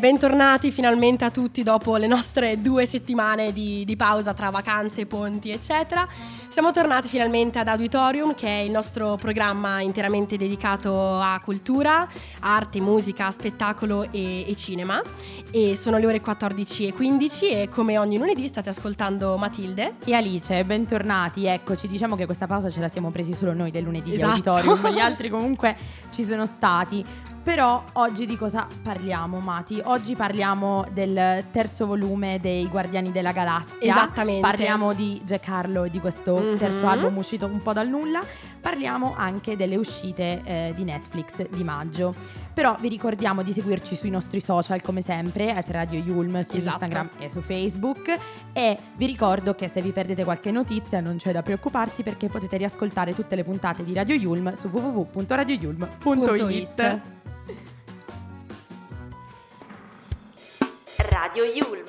Bentornati finalmente a tutti dopo le nostre due settimane di, di, pausa tra vacanze, ponti, eccetera. Siamo tornati finalmente ad Auditorium, che è il nostro programma interamente dedicato a cultura, arte, musica, spettacolo e, e cinema. E sono le ore 14 e 15 e come ogni lunedì state ascoltando Matilde e Alice. Bentornati, eccoci. Diciamo che questa pausa ce la siamo presi solo noi del lunedì esatto. di Auditorium, gli altri comunque ci sono stati. Però oggi di cosa parliamo, Mati? Oggi parliamo del terzo volume dei Guardiani della Galassia. Esattamente. Parliamo di Jack Harlow e di questo mm-hmm. terzo album uscito un po' dal nulla. Parliamo anche delle uscite eh, di Netflix di maggio. Però vi ricordiamo di seguirci sui nostri social come sempre, at Radio Yulm su esatto. Instagram e su Facebook. E vi ricordo che se vi perdete qualche notizia non c'è da preoccuparsi perché potete riascoltare tutte le puntate di Radio Yulm su www.radioyulm.it. Radio Yulm.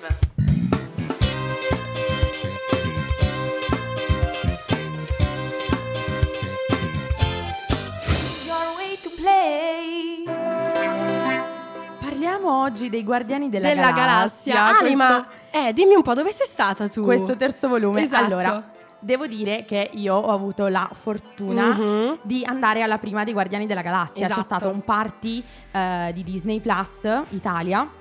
Parliamo oggi dei Guardiani della, della Galassia. Galassia. Anima, questo, eh, dimmi un po' dove sei stata tu? Questo terzo volume. Esatto. Allora, devo dire che io ho avuto la fortuna mm-hmm. di andare alla prima dei Guardiani della Galassia. Esatto. C'è stato un party uh, di Disney Plus Italia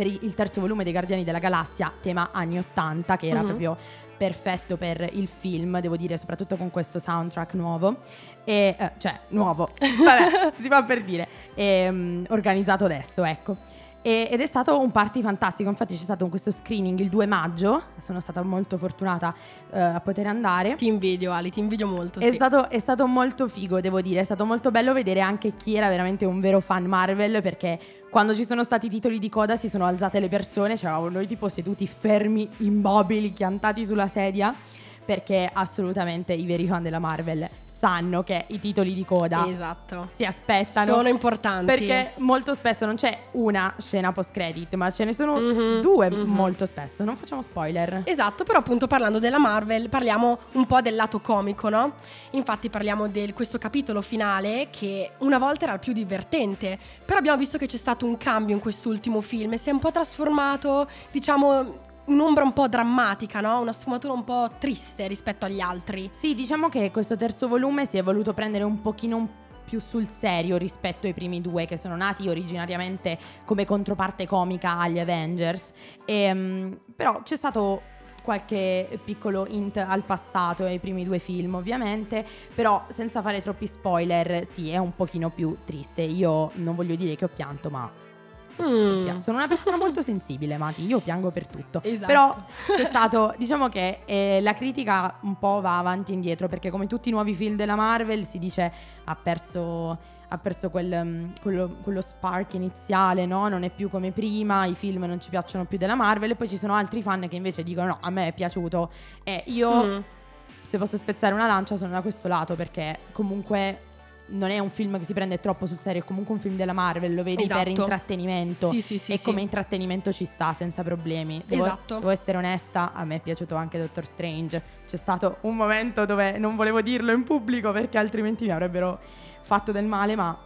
per il terzo volume dei Guardiani della Galassia, tema anni 80, che era mm-hmm. proprio perfetto per il film, devo dire, soprattutto con questo soundtrack nuovo. E, eh, cioè, nuovo, vabbè, si fa per dire, e, um, organizzato adesso, ecco. E, ed è stato un party fantastico, infatti c'è stato questo screening il 2 maggio, sono stata molto fortunata uh, a poter andare. Ti invidio Ali, ti invidio molto. È, sì. stato, è stato molto figo, devo dire, è stato molto bello vedere anche chi era veramente un vero fan Marvel perché quando ci sono stati i titoli di coda si sono alzate le persone, c'eravamo noi tipo seduti fermi, immobili, chiantati sulla sedia perché assolutamente i veri fan della Marvel sanno che i titoli di coda esatto. si aspettano. Sono importanti. Perché molto spesso non c'è una scena post credit, ma ce ne sono mm-hmm, due mm-hmm. molto spesso. Non facciamo spoiler. Esatto, però appunto parlando della Marvel parliamo un po' del lato comico, no? Infatti parliamo di questo capitolo finale che una volta era il più divertente, però abbiamo visto che c'è stato un cambio in quest'ultimo film e si è un po' trasformato, diciamo un'ombra un po' drammatica, no? Una sfumatura un po' triste rispetto agli altri. Sì, diciamo che questo terzo volume si è voluto prendere un pochino più sul serio rispetto ai primi due che sono nati originariamente come controparte comica agli Avengers. E, um, però c'è stato qualche piccolo hint al passato ai primi due film ovviamente, però senza fare troppi spoiler sì è un pochino più triste. Io non voglio dire che ho pianto ma Mm. Sono una persona molto sensibile, Mati. Io piango per tutto. Esatto. Però c'è stato, diciamo che eh, la critica un po' va avanti e indietro perché, come tutti i nuovi film della Marvel, si dice ha perso. Ha perso quel, mm, quello, quello, spark iniziale, no? Non è più come prima, i film non ci piacciono più della Marvel. E poi ci sono altri fan che invece dicono: No, a me è piaciuto. E io, mm. se posso spezzare una lancia, sono da questo lato perché comunque non è un film che si prende troppo sul serio, è comunque un film della Marvel, lo vedi esatto. per intrattenimento. Sì, sì, sì, e sì. come intrattenimento ci sta senza problemi. Devo, esatto. Devo essere onesta, a me è piaciuto anche Doctor Strange. C'è stato un momento dove non volevo dirlo in pubblico perché altrimenti mi avrebbero fatto del male, ma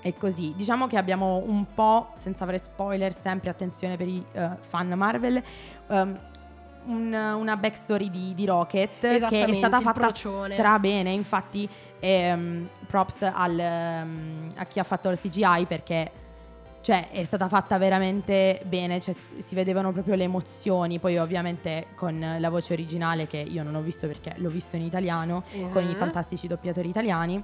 è così. Diciamo che abbiamo un po', senza fare spoiler, sempre attenzione per i uh, fan Marvel. Um, un, una backstory di, di Rocket che è stata fatta stra bene. Infatti, ehm, props al, um, a chi ha fatto il CGI perché cioè è stata fatta veramente bene, cioè, si vedevano proprio le emozioni, poi ovviamente con la voce originale che io non ho visto perché l'ho visto in italiano, uh-huh. con i fantastici doppiatori italiani.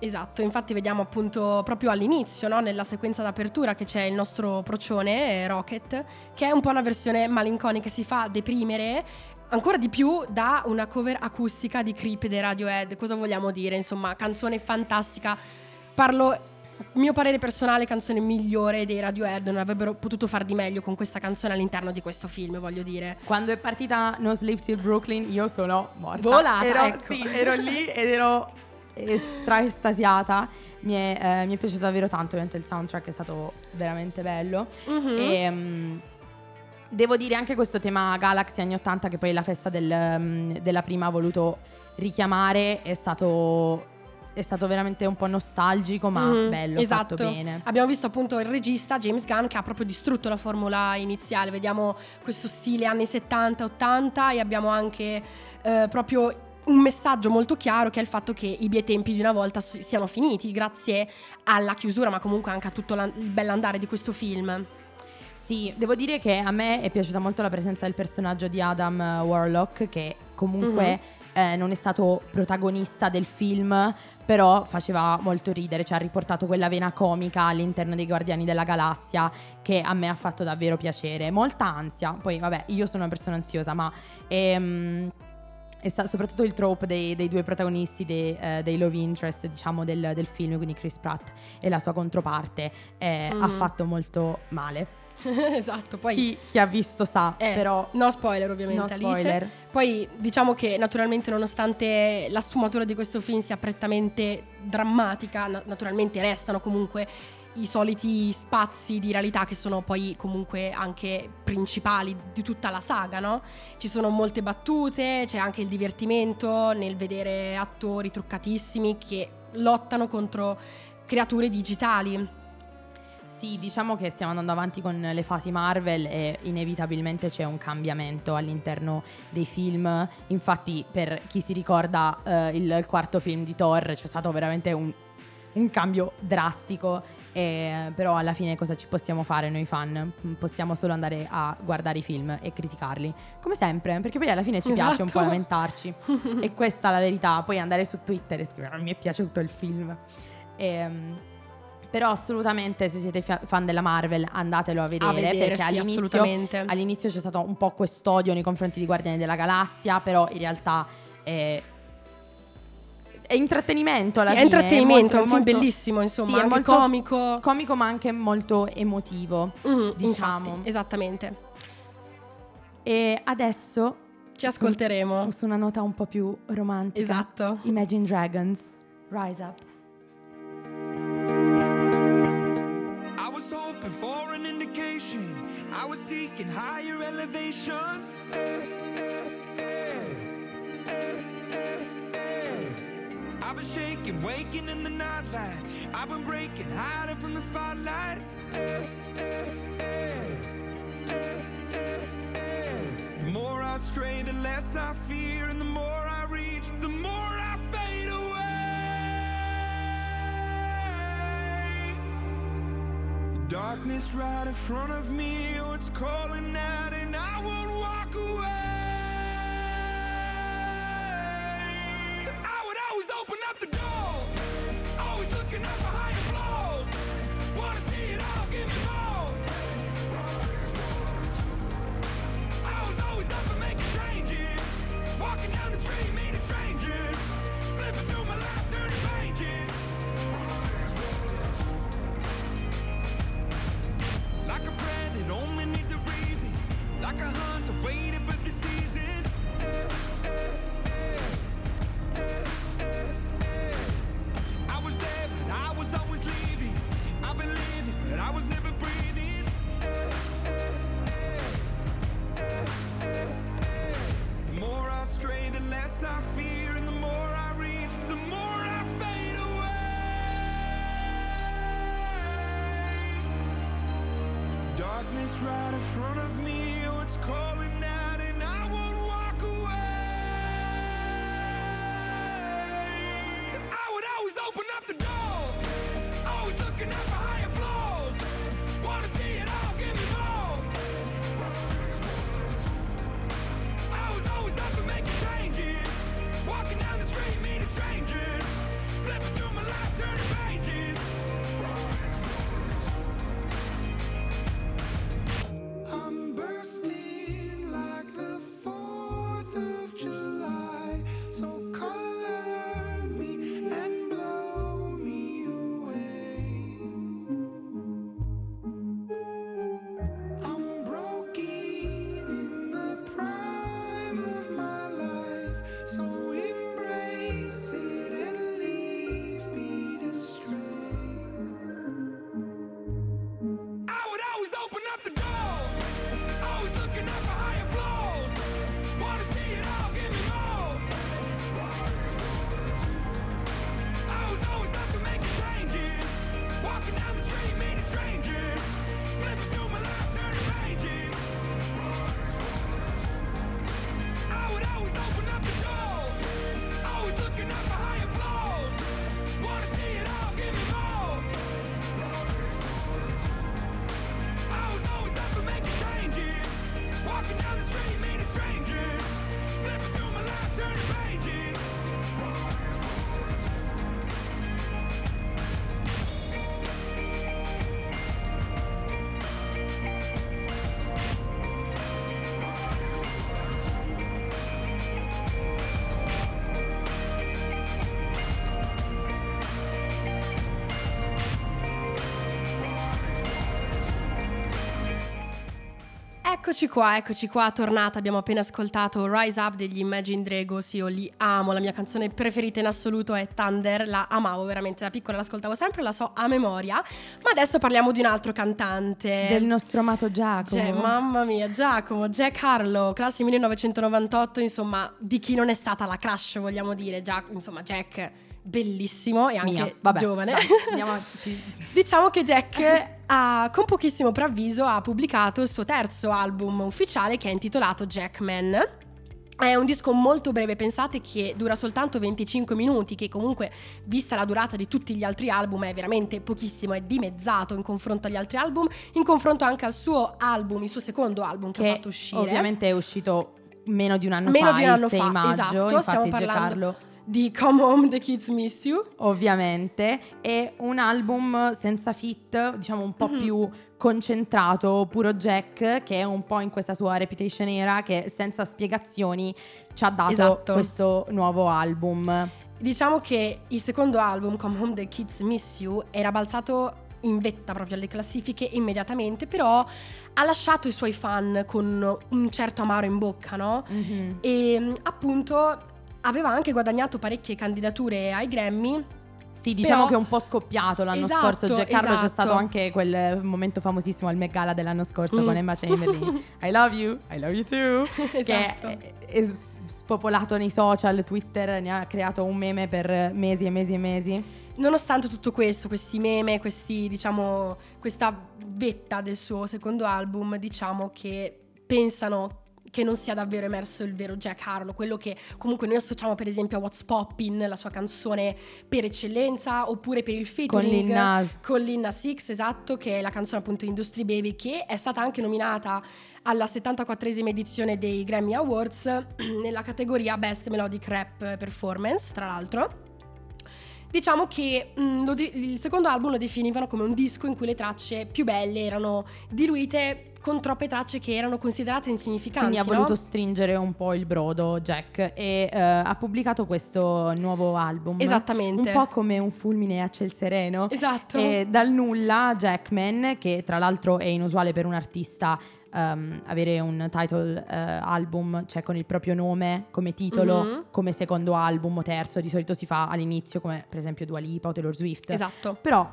Esatto, infatti vediamo appunto proprio all'inizio, no? nella sequenza d'apertura che c'è il nostro procione, Rocket, che è un po' una versione malinconica, si fa deprimere ancora di più da una cover acustica di Creep dei Radiohead. Cosa vogliamo dire? Insomma, canzone fantastica. Parlo mio parere personale, canzone migliore dei Radiohead. Non avrebbero potuto far di meglio con questa canzone all'interno di questo film, voglio dire. Quando è partita No Sleep Till Brooklyn, io sono morta. Volata, ero, ecco. Sì, ero lì ed ero stra estasiata. Mi è, eh, mi è piaciuto davvero tanto, ovviamente il soundtrack è stato veramente bello. Mhm. E, mm, devo dire anche questo tema Galaxy anni 80, che poi la festa del, mm, della prima ha voluto richiamare, è stato, è stato veramente un po' nostalgico, ma Mhm, bello, esatto. fatto bene. Abbiamo visto appunto il regista James Gunn che ha proprio distrutto la formula iniziale. Vediamo questo stile anni 70-80 e abbiamo anche eh, proprio un messaggio molto chiaro che è il fatto che i bei tempi di una volta si- siano finiti grazie alla chiusura, ma comunque anche a tutto il bell'andare di questo film. Sì, devo dire che a me è piaciuta molto la presenza del personaggio di Adam eh, Warlock, che comunque eh, non è stato protagonista del film, però faceva molto ridere, cioè ha riportato quella vena comica all'interno dei Guardiani della Galassia che a me ha fatto davvero piacere. Molta ansia, poi vabbè, io sono una persona ansiosa, ma... ehm, è sta- soprattutto il trope dei, dei due protagonisti dei, eh, dei love interest diciamo del, del film quindi Chris Pratt e la sua controparte eh, ha Mhm. fatto molto male esatto, poi chi, chi ha visto sa, eh, però no spoiler ovviamente no Alice. spoiler. Poi diciamo che naturalmente nonostante la sfumatura di questo film sia prettamente drammatica, na- naturalmente restano comunque i soliti spazi di realtà che sono poi comunque anche principali di tutta la saga, no? Ci sono molte battute, c'è anche il divertimento nel vedere attori truccatissimi che lottano contro creature digitali. Sì, diciamo che stiamo andando avanti con le fasi Marvel e inevitabilmente c'è un cambiamento all'interno dei film. Infatti, per chi si ricorda eh, il, quarto film di Thor, c'è stato veramente un, un cambio drastico. e- però alla fine cosa ci possiamo fare noi fan? Possiamo solo andare a guardare i film e criticarli. Come sempre, perché poi alla fine ci piace un po' Esatto. lamentarci. e questa è la verità. Poi andare su Twitter e scrivere "Non mi è piaciuto il film. Ehm, però assolutamente se siete fa- fan della Marvel andatelo a vedere, A vedere, perché sì, all'inizio, all'inizio c'è stato un po' quest'odio nei confronti di Guardiani della Galassia, però in realtà è, è intrattenimento alla Sì, è fine. intrattenimento, molto- è un film bellissimo, insomma, sì, è anche molto comico. comico ma anche molto emotivo. Mhm, diciamo. infatti, esattamente. E adesso Ci ascolteremo. su, su una nota un po' più romantica. Esatto. Imagine Dragons, Rise Up. I was hoping for an indication. I was seeking higher elevation. I've been shaking, waking in the nightlight. I've been breaking, hiding from the spotlight. The more I stray, the less I fear, and the more I reach, the more I darkness right in front of me, oh, it's calling out, and I won't walk away. Eccoci qua, eccoci qua, tornata. Abbiamo appena ascoltato Rise Up degli Imagine Dragons. Io li amo, la mia canzone preferita in assoluto è Thunder. La amavo veramente da piccola, l'ascoltavo sempre, la so a memoria. Ma adesso parliamo di un altro cantante. Del nostro amato Giacomo. Cioè, mamma mia, Giacomo, Jack Harlow, classe 1998, insomma, di chi non è stata la crush, vogliamo dire. Già, insomma, Jack bellissimo e anche Mia, vabbè, giovane. dai. Diciamo che Jack ha, con pochissimo preavviso ha pubblicato il suo terzo album ufficiale che è intitolato Jackman. È un disco molto breve, pensate che dura soltanto 25 minuti, che comunque, vista la durata di tutti gli altri album, è veramente pochissimo, è dimezzato in confronto agli altri album, in confronto anche al suo album, il suo secondo album che, ha Che fatto uscire. ovviamente è uscito meno di un anno Meno fa, di un anno il 6 fa, maggio. esatto, Infatti stiamo parlando- Giancarlo Di Come Home, The Kids Miss You. ovviamente è un album senza fit, diciamo un po' Mhm. più concentrato, puro Jack, che è un po' in questa sua reputation era che senza spiegazioni ci ha dato Esatto. questo nuovo album. Diciamo che il secondo album, Come Home, The Kids Miss You, era balzato in vetta proprio alle classifiche immediatamente, però ha lasciato i suoi fan con un certo amaro in bocca, no? Mhm. E appunto aveva anche guadagnato parecchie candidature ai Grammy. Sì, diciamo Però- che è un po' scoppiato l'anno Esatto, scorso. Jack Harlow c'è esatto. stato anche quel momento famosissimo al Met Gala dell'anno scorso Mm. con Emma Chamberlain. I love you, I love you too. Che Esatto. è, è s- spopolato nei social, Twitter, ne ha creato un meme per mesi e mesi e mesi. Nonostante tutto questo, questi meme, questi, diciamo, questa vetta del suo secondo album, diciamo che pensano che non sia davvero emerso il vero Jack Harlow, quello che comunque noi associamo per esempio a What's Poppin', la sua canzone per eccellenza, oppure per il Con featuring Lil Nas. con Lil Nas X, esatto, che è la canzone appunto Industry Baby, che è stata anche nominata alla 74esima edizione dei Grammy Awards nella categoria Best Melodic Rap Performance, tra l'altro. Diciamo che mm, lo de- il secondo album lo definivano come un disco in cui le tracce più belle erano diluite con troppe tracce che erano considerate insignificanti. Quindi ha no? voluto stringere un po' il brodo Jack e eh, ha pubblicato questo nuovo album. Esattamente. Un po' come un fulmine a ciel sereno. Esatto. E dal nulla Jackman, che tra l'altro è inusuale per un artista ehm, avere un title eh, album, cioè con il proprio nome come titolo, Mhm. come secondo album o terzo, di solito si fa all'inizio come per esempio Dua Lipa o Taylor Swift. Esatto. Però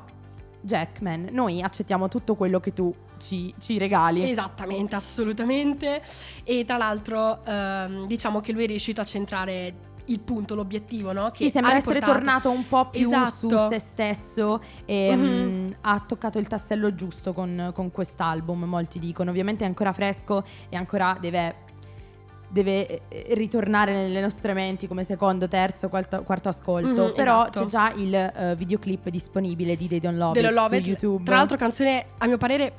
Jackman, noi accettiamo tutto quello che tu ci, ci regali. Esattamente, assolutamente. E tra l'altro, ehm, diciamo che lui è riuscito a centrare il punto, l'obiettivo, no? Che Sì, sembra essere tornato un po' più Esatto. su se stesso e Mhm. mm, ha toccato il tassello giusto con, con quest'album, molti dicono. Ovviamente è ancora fresco e ancora deve, deve, eh, ritornare nelle nostre menti come secondo, terzo, quarto, quarto ascolto. Mhm, Però esatto. c'è già il eh, videoclip disponibile di They Don't Love It Love su It. YouTube. Tra l'altro canzone a mio parere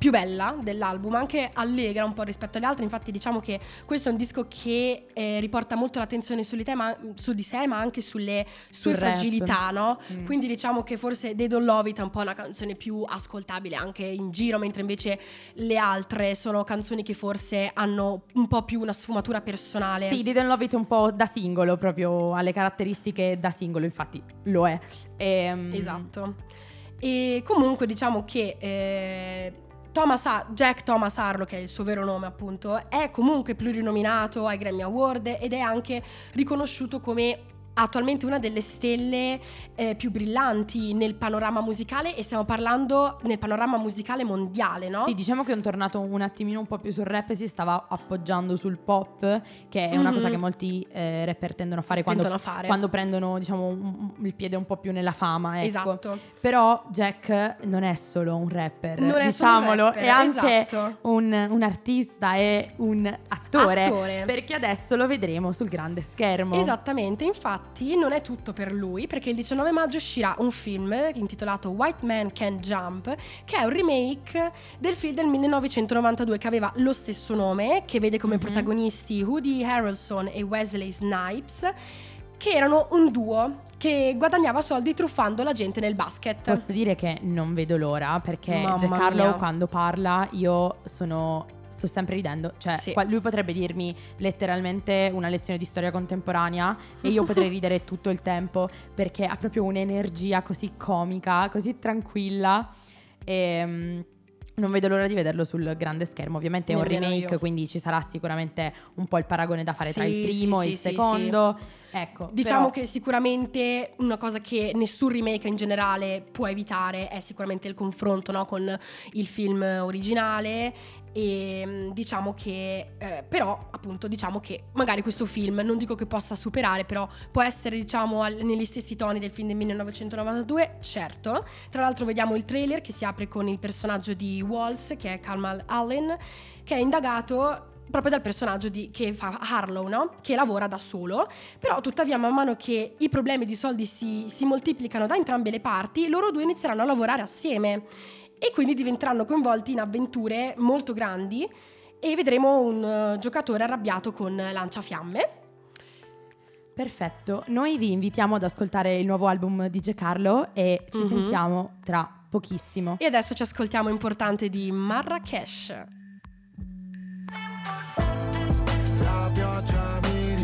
più bella dell'album, anche allegra un po' rispetto alle altre, infatti diciamo che questo è un disco che eh, riporta molto l'attenzione su di, te, ma- su di sé ma anche sulle sue Sul rap. fragilità, no? Mm. Quindi diciamo che forse They Don't Love It è un po' una canzone più ascoltabile anche in giro, mentre invece le altre sono canzoni che forse hanno un po' più una sfumatura personale. Sì, They Don't Love It è un po' da singolo, proprio alle caratteristiche da singolo, infatti lo è. Ehm, Esatto. E comunque diciamo che eh, Thomas Jack Thomas Harlow, che è il suo vero nome appunto, è comunque plurinominato ai Grammy Award ed è anche riconosciuto come attualmente una delle stelle eh, più brillanti nel panorama musicale e stiamo parlando nel panorama musicale mondiale, no? Sì, diciamo che è tornato un attimino un po' più sul rap e si stava appoggiando sul pop, che è una Mhm. cosa che molti eh, rapper tendono a fare quando, a fare. quando prendono diciamo, un- il piede un po' più nella fama. Ecco. Esatto. Però Jack non è solo un rapper, Non è diciamolo, rapper, è anche esatto. un, un artista e un attore, Attore. perché adesso lo vedremo sul grande schermo. Esattamente, infatti non è tutto per lui perché il 19 maggio uscirà un film intitolato White Man Can Jump che è un remake del film del 1992 che aveva lo stesso nome, che vede come Mhm. protagonisti Woody Harrelson e Wesley Snipes che erano un duo che guadagnava soldi truffando la gente nel basket. Posso dire che non vedo l'ora perché mia. quando parla io sono sto sempre ridendo, cioè Sì. qua- lui potrebbe dirmi letteralmente una lezione di storia contemporanea e io potrei ridere tutto il tempo perché ha proprio un'energia così comica, così tranquilla e mm, Non vedo l'ora di vederlo sul grande schermo. Ovviamente è un remake, io. quindi ci sarà sicuramente un po' il paragone da fare tra il Sì, primo sì, e il sì, sì, secondo. Ecco, Diciamo però- che sicuramente una cosa che nessun remake in generale può evitare è sicuramente il confronto no, con il film originale e mm, diciamo che eh, però appunto diciamo che magari questo film non dico che possa superare però può essere diciamo al- negli stessi toni del film del 1992 certo tra l'altro vediamo il trailer che si apre con il personaggio di Walls che è Kalmal Allen che è indagato proprio dal personaggio di- che fa Harlow, no? Che lavora da solo. Però, tuttavia, man mano che i problemi di soldi si, si moltiplicano da entrambe le parti, loro due inizieranno a lavorare assieme e quindi diventeranno coinvolti in avventure molto grandi e vedremo un eh, giocatore arrabbiato con lanciafiamme. Perfetto, noi vi invitiamo ad ascoltare il nuovo album di G. Carlo e ci Mhm. sentiamo tra pochissimo. E adesso ci ascoltiamo importante di Marrakesh. La pioggia mi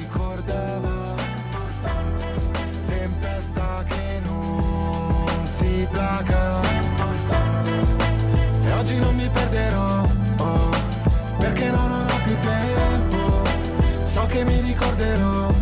ricordava Tempesta che non si placa che mi ricorderò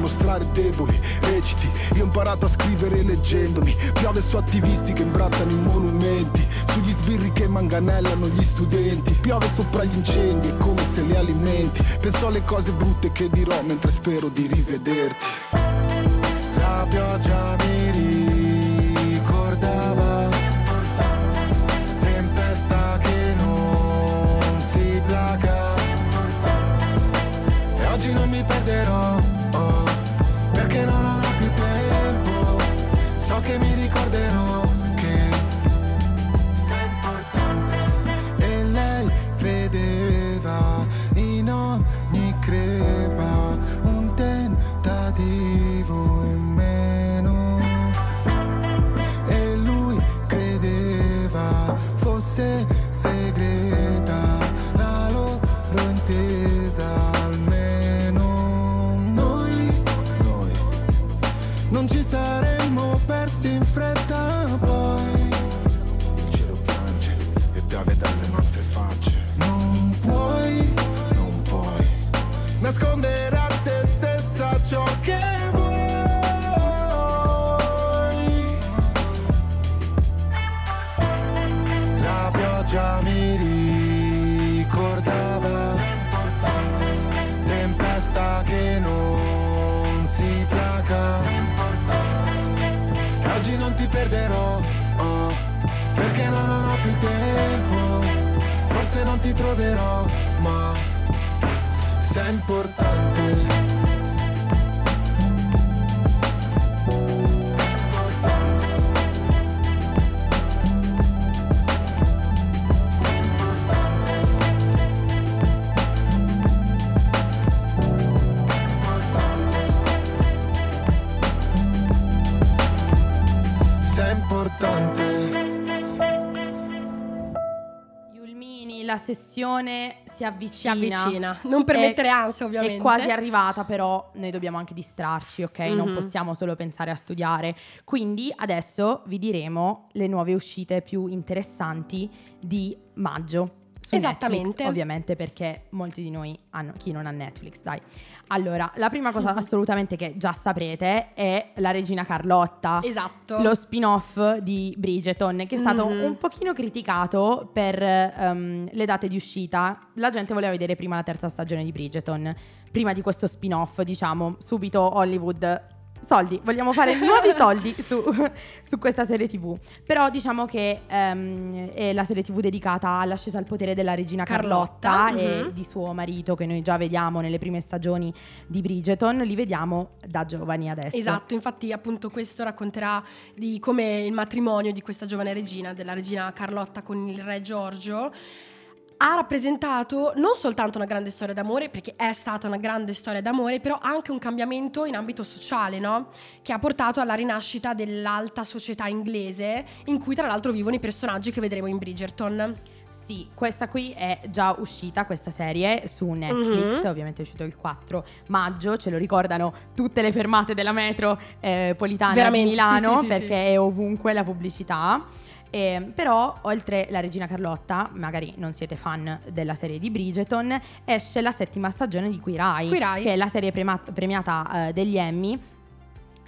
mostrare deboli Reciti, io ho imparato a scrivere leggendomi. Piove su attivisti che imbrattano i monumenti. Sugli sbirri che manganellano gli studenti. Piove sopra gli incendi, è come se li alimenti. Penso alle cose brutte che dirò mentre spero di rivederti. La pioggia mi persi la sessione si Si avvicina. avvicina. Non per È- mettere ansia, ovviamente. È quasi arrivata, però noi dobbiamo anche distrarci, ok? Non Mhm. possiamo solo pensare a studiare. Quindi adesso vi diremo le nuove uscite più interessanti di maggio. Su Esattamente. Netflix, ovviamente perché molti di noi hanno chi non ha Netflix, dai. Allora, la prima cosa assolutamente che già saprete è la regina Carlotta. Esatto. Lo spin-off di Bridgeton, che è stato Mhm. un pochino criticato per ehm, le date di uscita. La gente voleva vedere prima la terza stagione di Bridgeton. Prima di questo spin-off, diciamo, subito Hollywood soldi, vogliamo fare nuovi soldi su, su questa serie tv. Però diciamo che ehm, è la serie tv dedicata all'ascesa al potere della regina Carlotta, Carlotta, e mhm. di suo marito che noi già vediamo nelle prime stagioni di Bridgeton, li vediamo da giovani adesso. Esatto, infatti appunto questo racconterà di come il matrimonio di questa giovane regina, della regina Carlotta con il re Giorgio, ha rappresentato non soltanto una grande storia d'amore, perché è stata una grande storia d'amore, però anche un cambiamento in ambito sociale, no? Che ha portato alla rinascita dell'alta società inglese, in cui tra l'altro vivono i personaggi che vedremo in Bridgerton. Sì, questa qui è già uscita, questa serie, su Netflix, Mhm. ovviamente è uscito il 4 maggio, ce lo ricordano tutte le fermate della metro eh, Politana Veramente, di Milano, sì, sì, perché sì. è ovunque la pubblicità. Eh, però, oltre la regina Carlotta, magari non siete fan della serie di Bridgeton, esce la settima stagione di Queer Eye, Queer Eye. che è la serie prema- premiata eh, degli Emmy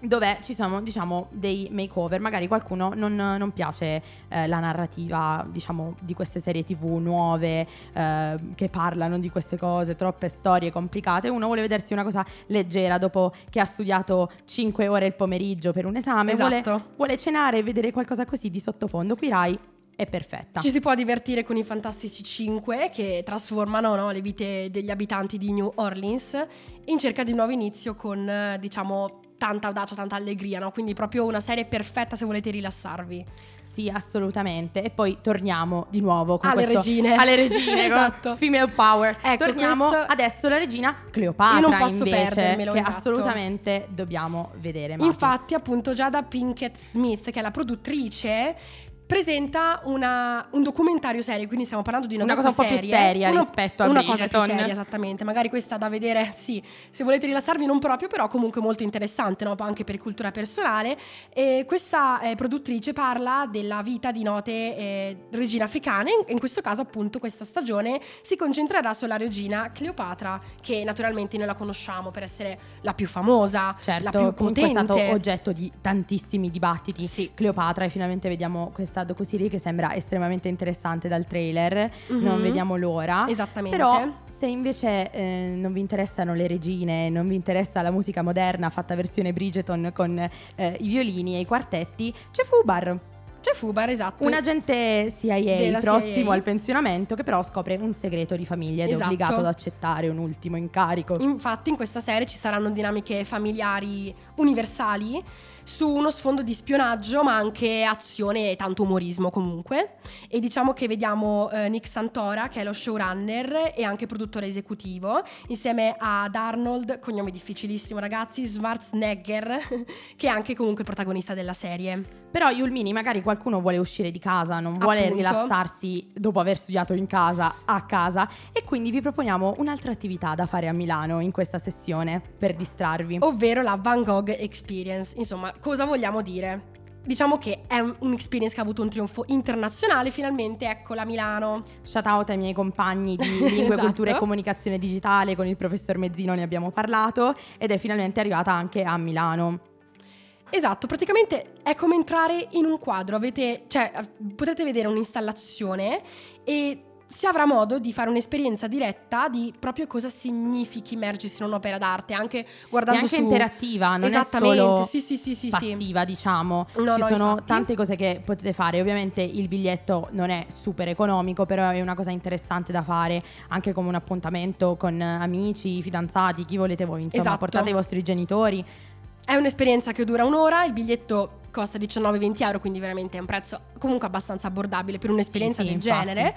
dove ci sono diciamo dei makeover. Magari qualcuno non, non piace eh, la narrativa diciamo di queste serie tv nuove eh, che parlano di queste cose troppe storie complicate. Uno vuole vedersi una cosa leggera dopo che ha studiato 5 ore il pomeriggio per un esame. Vuole, Esatto. vuole cenare e vedere qualcosa così di sottofondo. Qui Rai è perfetta. Ci si può divertire con i Fantastici 5 che trasformano no, le vite degli abitanti di New Orleans in cerca di un nuovo inizio con, eh, diciamo, tanta audacia, tanta allegria, no? Quindi proprio una serie perfetta se volete rilassarvi. Sì, assolutamente. E poi torniamo di nuovo con Alle questo- regine. Alle regine, Esatto. female power. Ecco, torniamo questo- adesso alla regina Cleopatra Io non posso invece, perdermelo, che esatto. assolutamente dobbiamo vedere. Mati. Infatti, appunto, Giada Pinkett Smith, che è la produttrice, presenta una- un documentario serie, quindi stiamo parlando di una, Una cosa un po' più docuserie, seria una- rispetto a Una cosa più seria, esattamente. Magari questa da vedere, sì, se volete rilassarvi non proprio, però comunque molto interessante, no? anche per cultura personale. E questa eh, produttrice parla della vita di note eh, regine africane, in, in questo caso appunto questa stagione si concentrerà sulla regina Cleopatra, che naturalmente noi la conosciamo per essere la più famosa, Certo, la più comunque è potente. stato oggetto di tantissimi dibattiti. Sì. Cleopatra e finalmente vediamo questa docuserie che sembra estremamente interessante dal trailer. Mhm. Non vediamo l'ora. Esattamente. Però se invece eh, non vi interessano le regine, non vi interessa la musica moderna fatta versione Bridgeton con eh, i violini e i quartetti, c'è Fubar, C'è Fubar, esatto. un agente CIA Della prossimo CIA. al pensionamento che però scopre un segreto di famiglia ed è Esatto. obbligato ad accettare un ultimo incarico. Infatti in questa serie ci saranno dinamiche familiari universali su uno sfondo di spionaggio ma anche azione e tanto umorismo comunque e diciamo che vediamo eh, Nick Santora che è lo showrunner e anche produttore esecutivo insieme ad Arnold, cognome difficilissimo ragazzi, Schwarzenegger che è anche comunque protagonista della serie. Però Yulmini magari qualcuno vuole uscire di casa, non vuole Appunto. rilassarsi dopo aver studiato in casa a casa e quindi vi proponiamo un'altra attività da fare a Milano in questa sessione per distrarvi. ovvero la Van Gogh Experience. Insomma, cosa vogliamo dire? Diciamo che è un- un'experience che ha avuto un trionfo internazionale, finalmente eccola a Milano. Shout out ai miei compagni di lingue, Esatto. cultura e comunicazione digitale, con il professor Mezzino ne abbiamo parlato ed è finalmente arrivata anche a Milano. Esatto, praticamente è come entrare in un quadro, avete, cioè potrete vedere un'installazione e si avrà modo di fare un'esperienza diretta di proprio cosa significhi immergersi in un'opera d'arte, anche guardando anche su... interattiva, non è solo sì, sì, sì, sì, sì. passiva, diciamo. No, Ci no, sono infatti. tante cose che potete fare. Ovviamente il biglietto non è super economico, però è una cosa interessante da fare anche come un appuntamento con amici, fidanzati, chi volete voi. Insomma, Esatto. portate i vostri genitori. È un'esperienza che dura un'ora, il biglietto costa 19-20 euro, quindi veramente è un prezzo comunque abbastanza abbordabile per un'esperienza Sì, sì, del infatti. genere.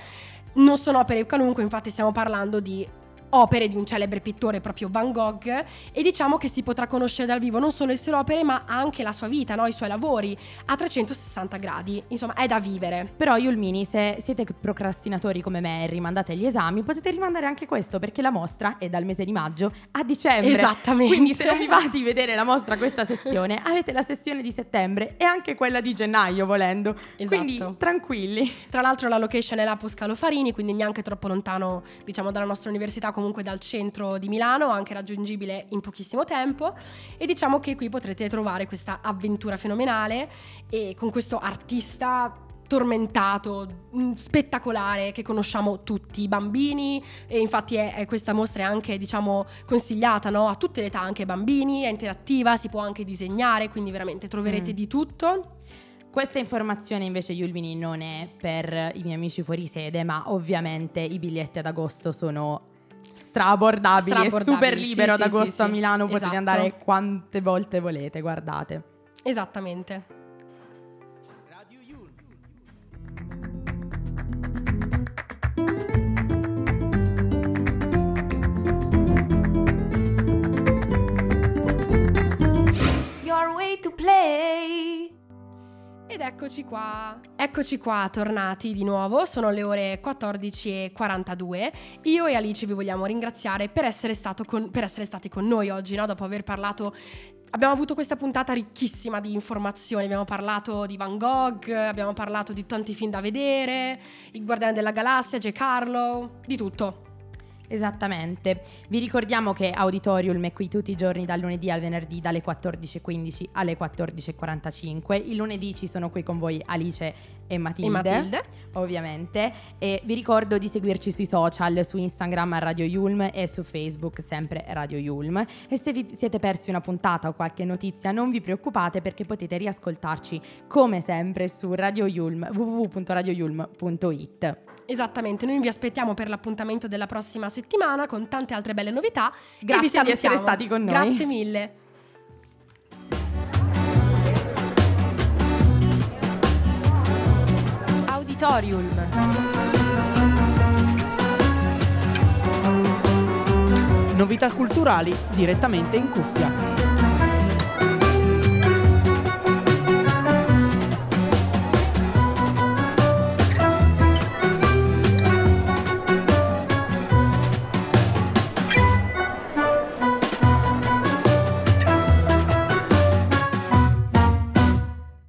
Non sono opere qualunque, infatti stiamo parlando di opere di un celebre pittore proprio Van Gogh e diciamo che si potrà conoscere dal vivo non solo le sue opere ma anche la sua vita, no? i suoi lavori a 360 gradi, insomma è da vivere. Però Yulmini, se siete procrastinatori come me e rimandate gli esami, potete rimandare anche questo perché la mostra è dal mese di maggio a dicembre. Esattamente. Quindi se non vi va di vedere la mostra questa sessione, avete la sessione di settembre e anche quella di gennaio volendo. Esatto. Quindi tranquilli. Tra l'altro la location è l'Apo Scalofarini, quindi neanche troppo lontano, diciamo, dalla nostra università, comunque dal centro di Milano, anche raggiungibile in pochissimo tempo. E diciamo che qui potrete trovare questa avventura fenomenale e con questo artista tormentato, mh, spettacolare che conosciamo tutti i bambini e infatti è, è questa mostra è anche diciamo consigliata no? a tutte le età, anche ai bambini, è interattiva, si può anche disegnare, quindi veramente troverete Mm. di tutto. Questa informazione invece Yulvini non è per i miei amici fuori sede, ma ovviamente i biglietti ad agosto sono strabordabili, è Strabordabili, super libero sì, ad sì, agosto a sì. Milano, potete Esatto. andare quante volte volete, guardate. Esattamente. Your way to play. Ed eccoci qua, eccoci qua, tornati di nuovo, sono le ore 14.42. Io e Alice vi vogliamo ringraziare per essere, con- per essere stati con noi oggi, no? dopo aver parlato... Abbiamo avuto questa puntata ricchissima di informazioni, abbiamo parlato di Van Gogh, abbiamo parlato di tanti film da vedere, Il Guardiano della Galassia, J. Carlo, di tutto. Esattamente. Vi ricordiamo che Auditorium è qui tutti i giorni dal lunedì al venerdì dalle 14.15 alle 14.45. Il lunedì ci sono qui con voi Alice e Matilde. E Matilde. Ovviamente. E vi ricordo di seguirci sui social, su Instagram a Radio Yulm e su Facebook sempre Radio Yulm. E se vi siete persi una puntata o qualche notizia non vi preoccupate perché potete riascoltarci come sempre su Radio Yulm www.radioyulm.it. Esattamente, noi vi aspettiamo per l'appuntamento della prossima settimana con tante altre belle novità. Grazie di essere stati con noi. Grazie mille. Auditorium. Novità culturali direttamente in cuffia.